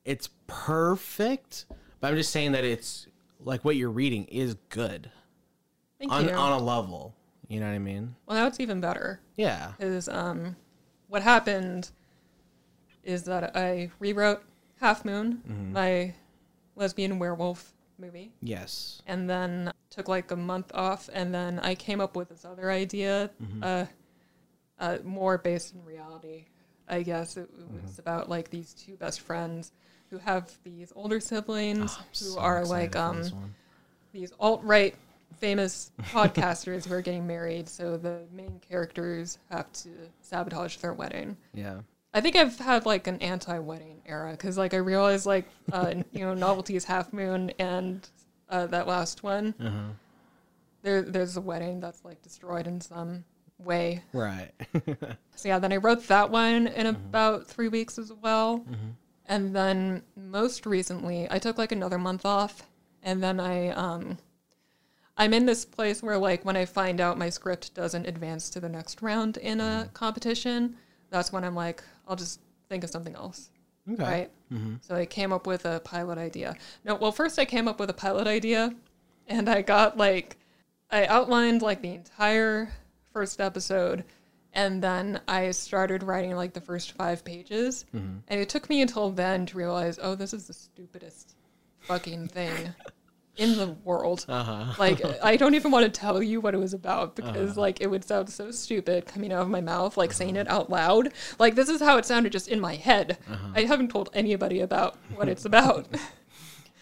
it's perfect, but I'm just saying that it's like what you're reading is good Thank on you. on a level. You know what I mean? well now it's even better. Yeah. Is um what happened is that I rewrote Half Moon, Mm-hmm. my lesbian werewolf movie. Yes. and then took like a month off and then i came up with this other idea Mm-hmm. uh, uh, more based in reality i guess it, it Mm-hmm. was about like these two best friends who have these older siblings I'm who so are like um these alt-right famous podcasters who are getting married so the main characters have to sabotage their wedding Yeah. I think I've had like an anti-wedding era because like I realized like uh, you know novelty is half moon and uh, that last one Uh-huh. there there's a wedding that's like destroyed in some way. Right. So yeah, then I wrote that one in Mm-hmm. about three weeks as well, and then most recently I took like another month off, and then I um I'm in this place where like when I find out my script doesn't advance to the next round in a Mm-hmm. competition, that's when I'm like I'll just think of something else. okay. Right. Mm-hmm. So I came up with a pilot idea. No, well, first I came up with a pilot idea, and I got like, I outlined like the entire first episode, and then I started writing like the first five pages, Mm-hmm. and it took me until then to realize, oh, this is the stupidest fucking thing in the world. Uh-huh. Like I don't even want to tell you what it was about because like it would sound so stupid coming out of my mouth, like saying it out loud. Like this is how it sounded just in my head. I haven't told anybody about what it's about.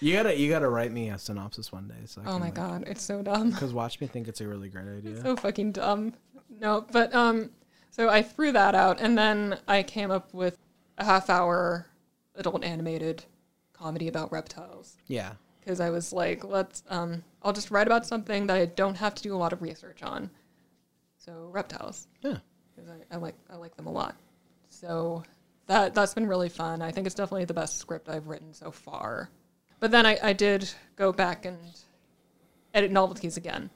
You gotta you gotta write me a synopsis one day. So I oh my like, god, it's so dumb. Because watch me think it's a really great idea. So fucking dumb. No, but um so I threw that out and then I came up with a half hour adult animated comedy about reptiles. yeah. Because I was like, let's um, I'll just write about something that I don't have to do a lot of research on. So reptiles, Yeah. because I, I like I like them a lot. So that that's been really fun. I think it's definitely the best script I've written so far. But then I, I did go back and edit novelties again.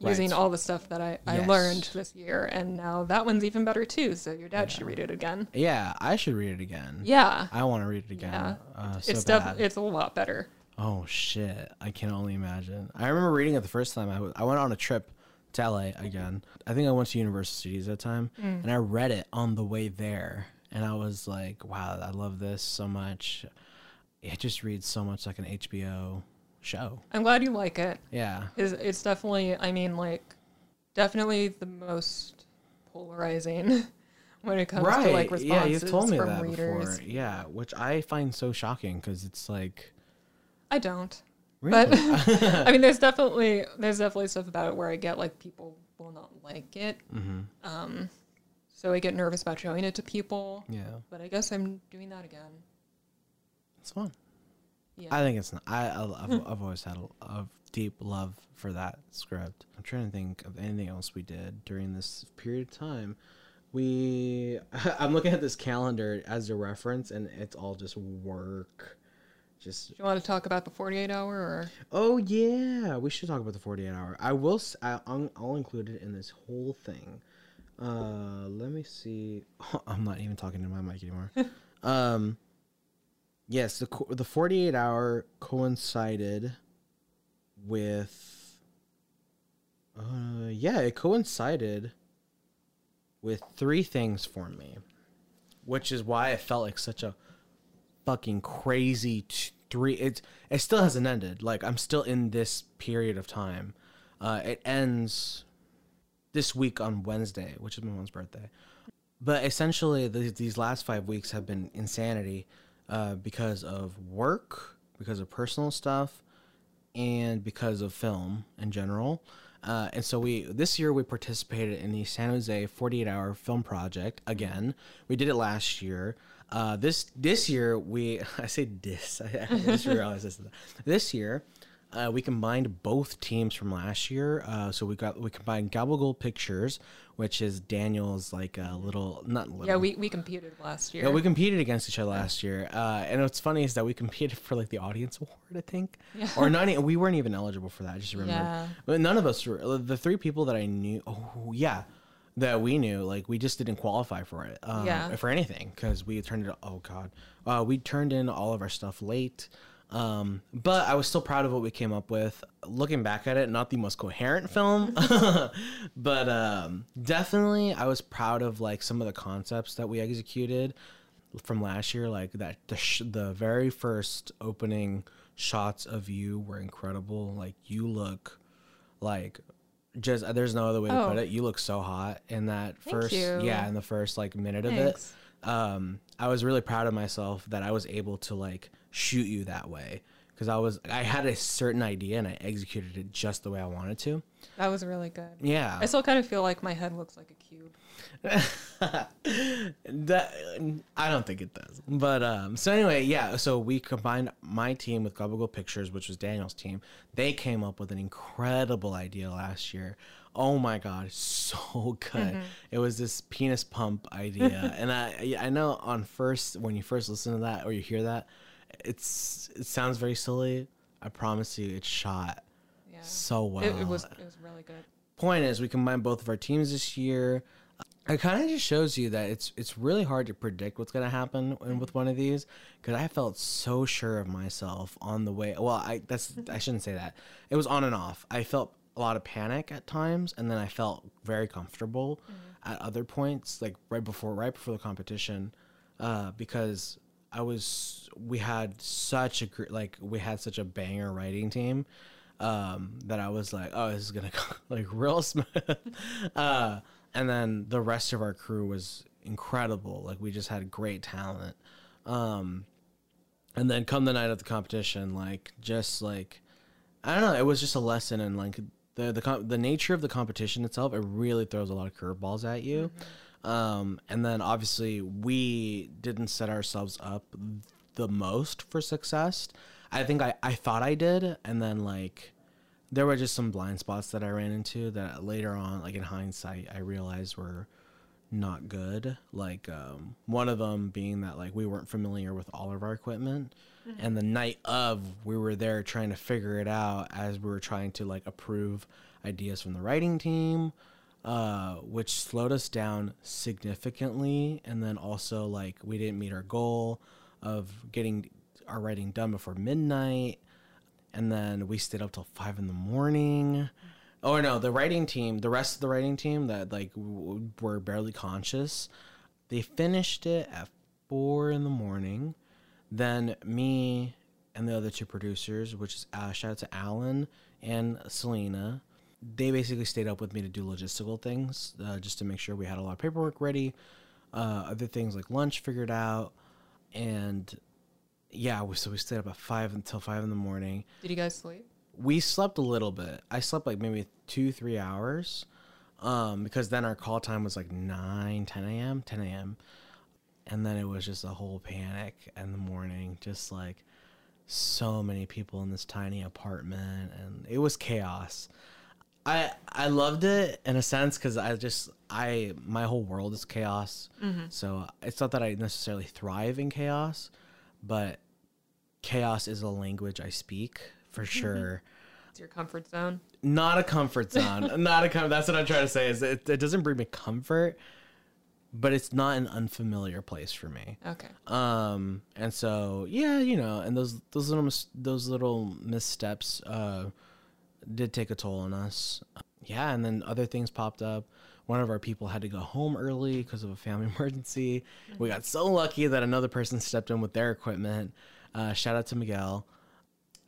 Using all the stuff that I, I Yes. learned this year, and now that one's even better too. So your dad should read it again. Yeah. I should read it again. Yeah, I want to read it again. Yeah. Uh, so it's definitely it's a lot better. Oh shit! I can only imagine. I remember reading it the first time. I, w- I went on a trip to LA again. I think I went to Universal Studios that time, Mm. and I read it on the way there, and I was like, "Wow, I love this so much." It just reads so much like an HBO show. I'm glad you like it. Yeah, is it's definitely I mean like definitely the most polarizing when it comes to like responses yeah, you've told me from that readers. before. Yeah, which I find so shocking because it's like, I don't. really? But I mean there's definitely there's definitely stuff about it where I get like people will not like it. hmm Um so I get nervous about showing it to people. yeah, But I guess I'm doing that again. it's fun. Yeah. I think it's not. I I- I've, I've always had a, a deep love for that script. I'm trying to think of anything else we did during this period of time. we I'm looking at this calendar as a reference, and it's all just work. Just Do you want to talk about the 48 hour or? oh yeah, we should talk about the 48 hour. I will. I, I'll include it in this whole thing. Uh, let me see. I'm not even talking to my mic anymore. um, yes, the the 48 hour coincided with. Uh, yeah, it coincided with three things for me, which is why it felt like such a fucking crazy t- three. It it still hasn't ended. Like I'm still in this period of time. Uh, it ends this week on Wednesday, which is my mom's birthday. But essentially, the, these last five weeks have been insanity uh, because of work, because of personal stuff, and because of film in general. Uh, and so we this year we participated in the San Jose 48 hour film project again. We did it last year. Uh, this this year we I say this I, I just realized this this year uh, we combined both teams from last year. Uh, so we got we combined Gabagool Pictures, which is Daniel's like a little not little. Yeah, we, we competed last year. Yeah, we competed against each other last year, uh, and what's funny is that we competed for like the audience award, I think, Yeah. or not. We weren't even eligible for that. I just remember. Yeah. But none of us were. The three people that I knew, oh yeah, that we knew, like we just didn't qualify for it. Um, Yeah. For anything because we turned it. Oh god, uh, we turned in all of our stuff late. Um, but I was still proud of what we came up with. Looking back at it, not the most coherent film, but um, definitely I was proud of like some of the concepts that we executed from last year. Like that, the sh- the very first opening shots of you were incredible. Like you look like just there's no other way to Oh. put it. You look so hot in that Thank first you. yeah in the first like minute of it. Um, I was really proud of myself that I was able to like shoot you that way because I was I had a certain idea and I executed it just the way I wanted to. That was really good. Yeah. I still kind of feel like my head looks like a cube. that I don't think it does. But um so anyway, yeah, so we combined my team with Gabagool Pictures, which was Daniel's team. They came up with an incredible idea last year. Oh my god, so good. It was this penis pump idea. and I I know on first when you first listen to that or you hear that, it's it sounds very silly. I promise you it's shot Yeah. so well. It, it was it was really good. point is we combined both of our teams this year it kind of just shows you that it's it's really hard to predict what's going to happen with one of these because i felt so sure of myself on the way well i that's i shouldn't say that it was on and off i felt a lot of panic at times and then i felt very comfortable at other points like right before right before the competition uh, because i was we had such a like we had such a banger writing team um, that I was like, oh, this is gonna go like real smooth. uh, and then the rest of our crew was incredible. Like we just had great talent. Um, and then come the night of the competition, like just like I don't know, it was just a lesson in like the the the nature of the competition itself. It really throws a lot of curveballs at you. Um, and then obviously we didn't set ourselves up the most for success. I think I, I thought I did, and then like there were just some blind spots that I ran into that later on, like in hindsight, I realized were not good. Like um, one of them being that like we weren't familiar with all of our equipment, and the night of we were there trying to figure it out as we were trying to like approve ideas from the writing team, uh, which slowed us down significantly. And then also like we didn't meet our goal of getting our writing done before midnight and then we stayed up till five in the morning. Oh no, the writing team, the rest of the writing team that like w- were barely conscious, they finished it at four in the morning. Then me and the other two producers, which is uh, shout out to Alan and Selena, they basically stayed up with me to do logistical things, uh, just to make sure we had a lot of paperwork ready, uh, other things like lunch figured out, and yeah, we, so we stayed up at five until five in the morning. Did you guys sleep? We slept a little bit. I slept like maybe two, three hours, um, because then our call time was like 9, 10 a.m., 10 a.m. And then it was just a whole panic in the morning, just like so many people in this tiny apartment, and it was chaos. I I loved it in a sense because I just I my whole world is chaos. So it's not that I necessarily thrive in chaos, but chaos is a language I speak for sure. It's your comfort zone. Not a comfort zone. not a com- That's what I'm trying to say. Is it, it doesn't bring me comfort, but it's not an unfamiliar place for me. Okay. Um, and so yeah, you know, and those those little mis- those little missteps uh, did take a toll on us. Yeah, and then other things popped up. One of our people had to go home early because of a family emergency. We got so lucky that another person stepped in with their equipment. Uh, shout out to Miguel,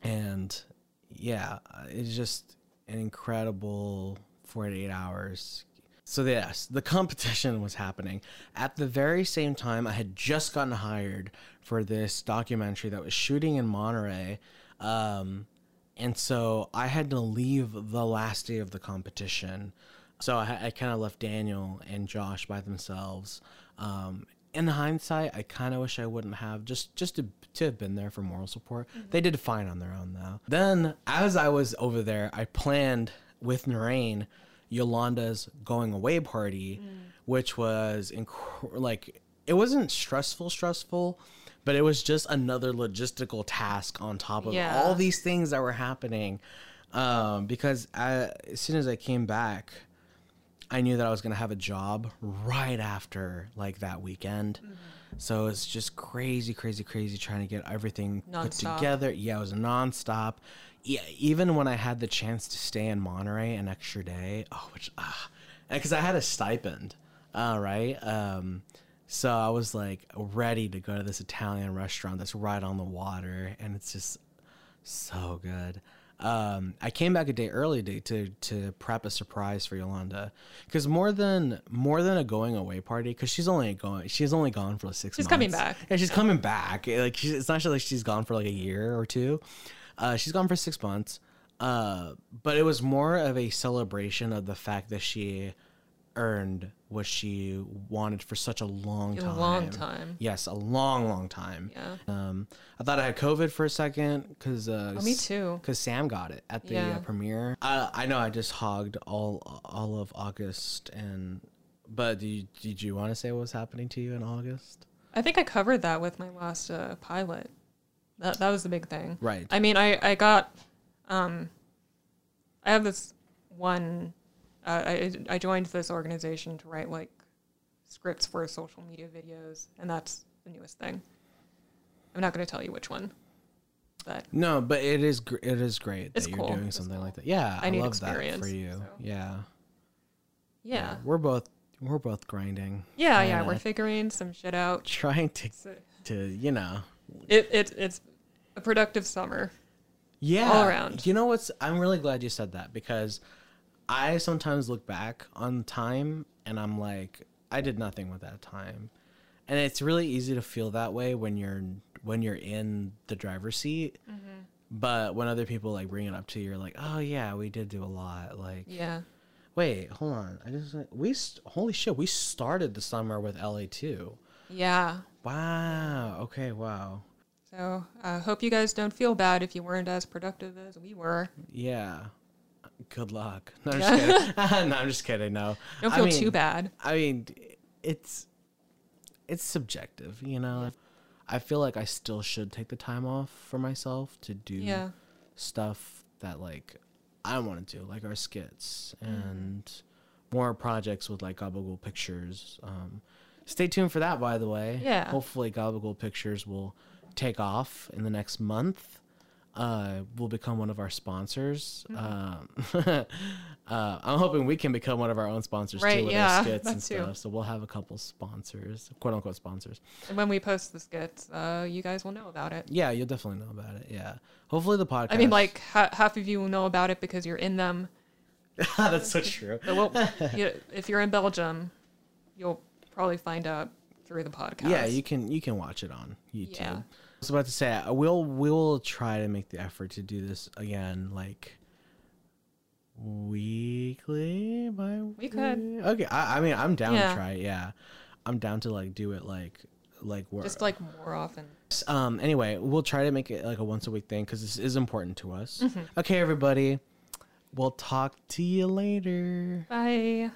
and yeah, it's just an incredible 48 hours so yes, the competition was happening at the very same time. I had just gotten hired for this documentary that was shooting in Monterey, um, and so I had to leave the last day of the competition. So I, I kind of left Daniel and Josh by themselves. Um, in hindsight, I kind of wish I wouldn't have just just to, to have been there for moral support. They did fine on their own though. Then, as I was over there, I planned with Narain Yolanda's going away party, which was inc- like it wasn't stressful, stressful, but it was just another logistical task on top of Yeah. all these things that were happening. Um, because I, as soon as I came back, I knew that I was gonna have a job right after like that weekend. So it's just crazy, crazy, crazy trying to get everything put together. Yeah, it was nonstop. Yeah, even when I had the chance to stay in Monterey an extra day, oh, which ah, because I had a stipend, uh, right? Um, so I was like ready to go to this Italian restaurant that's right on the water, and it's just so good. Um, I came back a day early to to, to prep a surprise for Yolanda, because more than more than a going away party, because she's only going she's only gone for like six. She's months. coming back. Yeah, she's coming back. Like she's, it's not like she's gone for like a year or two. Uh, she's gone for six months. Uh, but it was more of a celebration of the fact that she earned what she wanted for such a long A time. long time. Yes, a long, long time. Yeah. Um, I thought I had COVID for a second because uh, Oh, me too. Because Sam got it at the Yeah. uh, premiere. I, I know I just hogged all all of August and. But did you, did you want to say what was happening to you in August? I think I covered that with my last uh, pilot. That that was the big thing. Right. I mean, I I got, um, I have this one. Uh, I I joined this organization to write like scripts for social media videos, and that's the newest thing. I'm not going to tell you which one, but No, but it is gr- it is great that you're cool. doing It's something cool. like that. Yeah, I, I love that for you. so. Yeah. yeah, we're both we're both grinding, yeah, yeah. We're figuring some shit out. trying to So to you know. it it it's a productive summer. Yeah, all around. You know what's? I'm really glad you said that because I sometimes look back on time and I'm like, I did nothing with that time, and it's really easy to feel that way when you're when you're in the driver's seat. Mm-hmm. But when other people like bring it up to you, you're like, oh yeah, we did do a lot. Like, Yeah. wait, hold on, I just we holy shit, we started the summer with LA two. Yeah. Wow. Okay. Wow. So I uh, hope you guys don't feel bad if you weren't as productive as we were. Yeah. Good luck. No, I'm just kidding. no, I'm just kidding. No. Don't I feel mean- too bad. I mean, it's it's subjective, you know. I feel like I still should take the time off for myself to do Yeah. stuff that like I want to do, like our skits Mm-hmm. and more projects with like Gabagool Pictures. Um, stay tuned for that, by the way. Yeah. Hopefully, Gabagool Pictures will take off in the next month. Uh, will become one of our sponsors. Mm-hmm. Um, uh, I'm hoping we can become one of our own sponsors Right, too with yeah, our skits and too. stuff. So we'll have a couple sponsors, quote unquote sponsors. And when we post the skits, uh, you guys will know about it. Yeah, you'll definitely know about it. Yeah. Hopefully the podcast. I mean, like ha- half of you will know about it because you're in them. that's so true. Well, you, if you're in Belgium, you'll probably find out through the podcast. Yeah, you can you can watch it on YouTube. Yeah. I was about to say we'll we'll try to make the effort to do this again, like weekly. By We could. Okay, I, I mean I'm down Yeah. to try it. Yeah, I'm down to like do it like like where. just like more often. um. Anyway, we'll try to make it like a once a week thing because this is important to us. Mm-hmm. Okay, everybody. We'll talk to you later. Bye.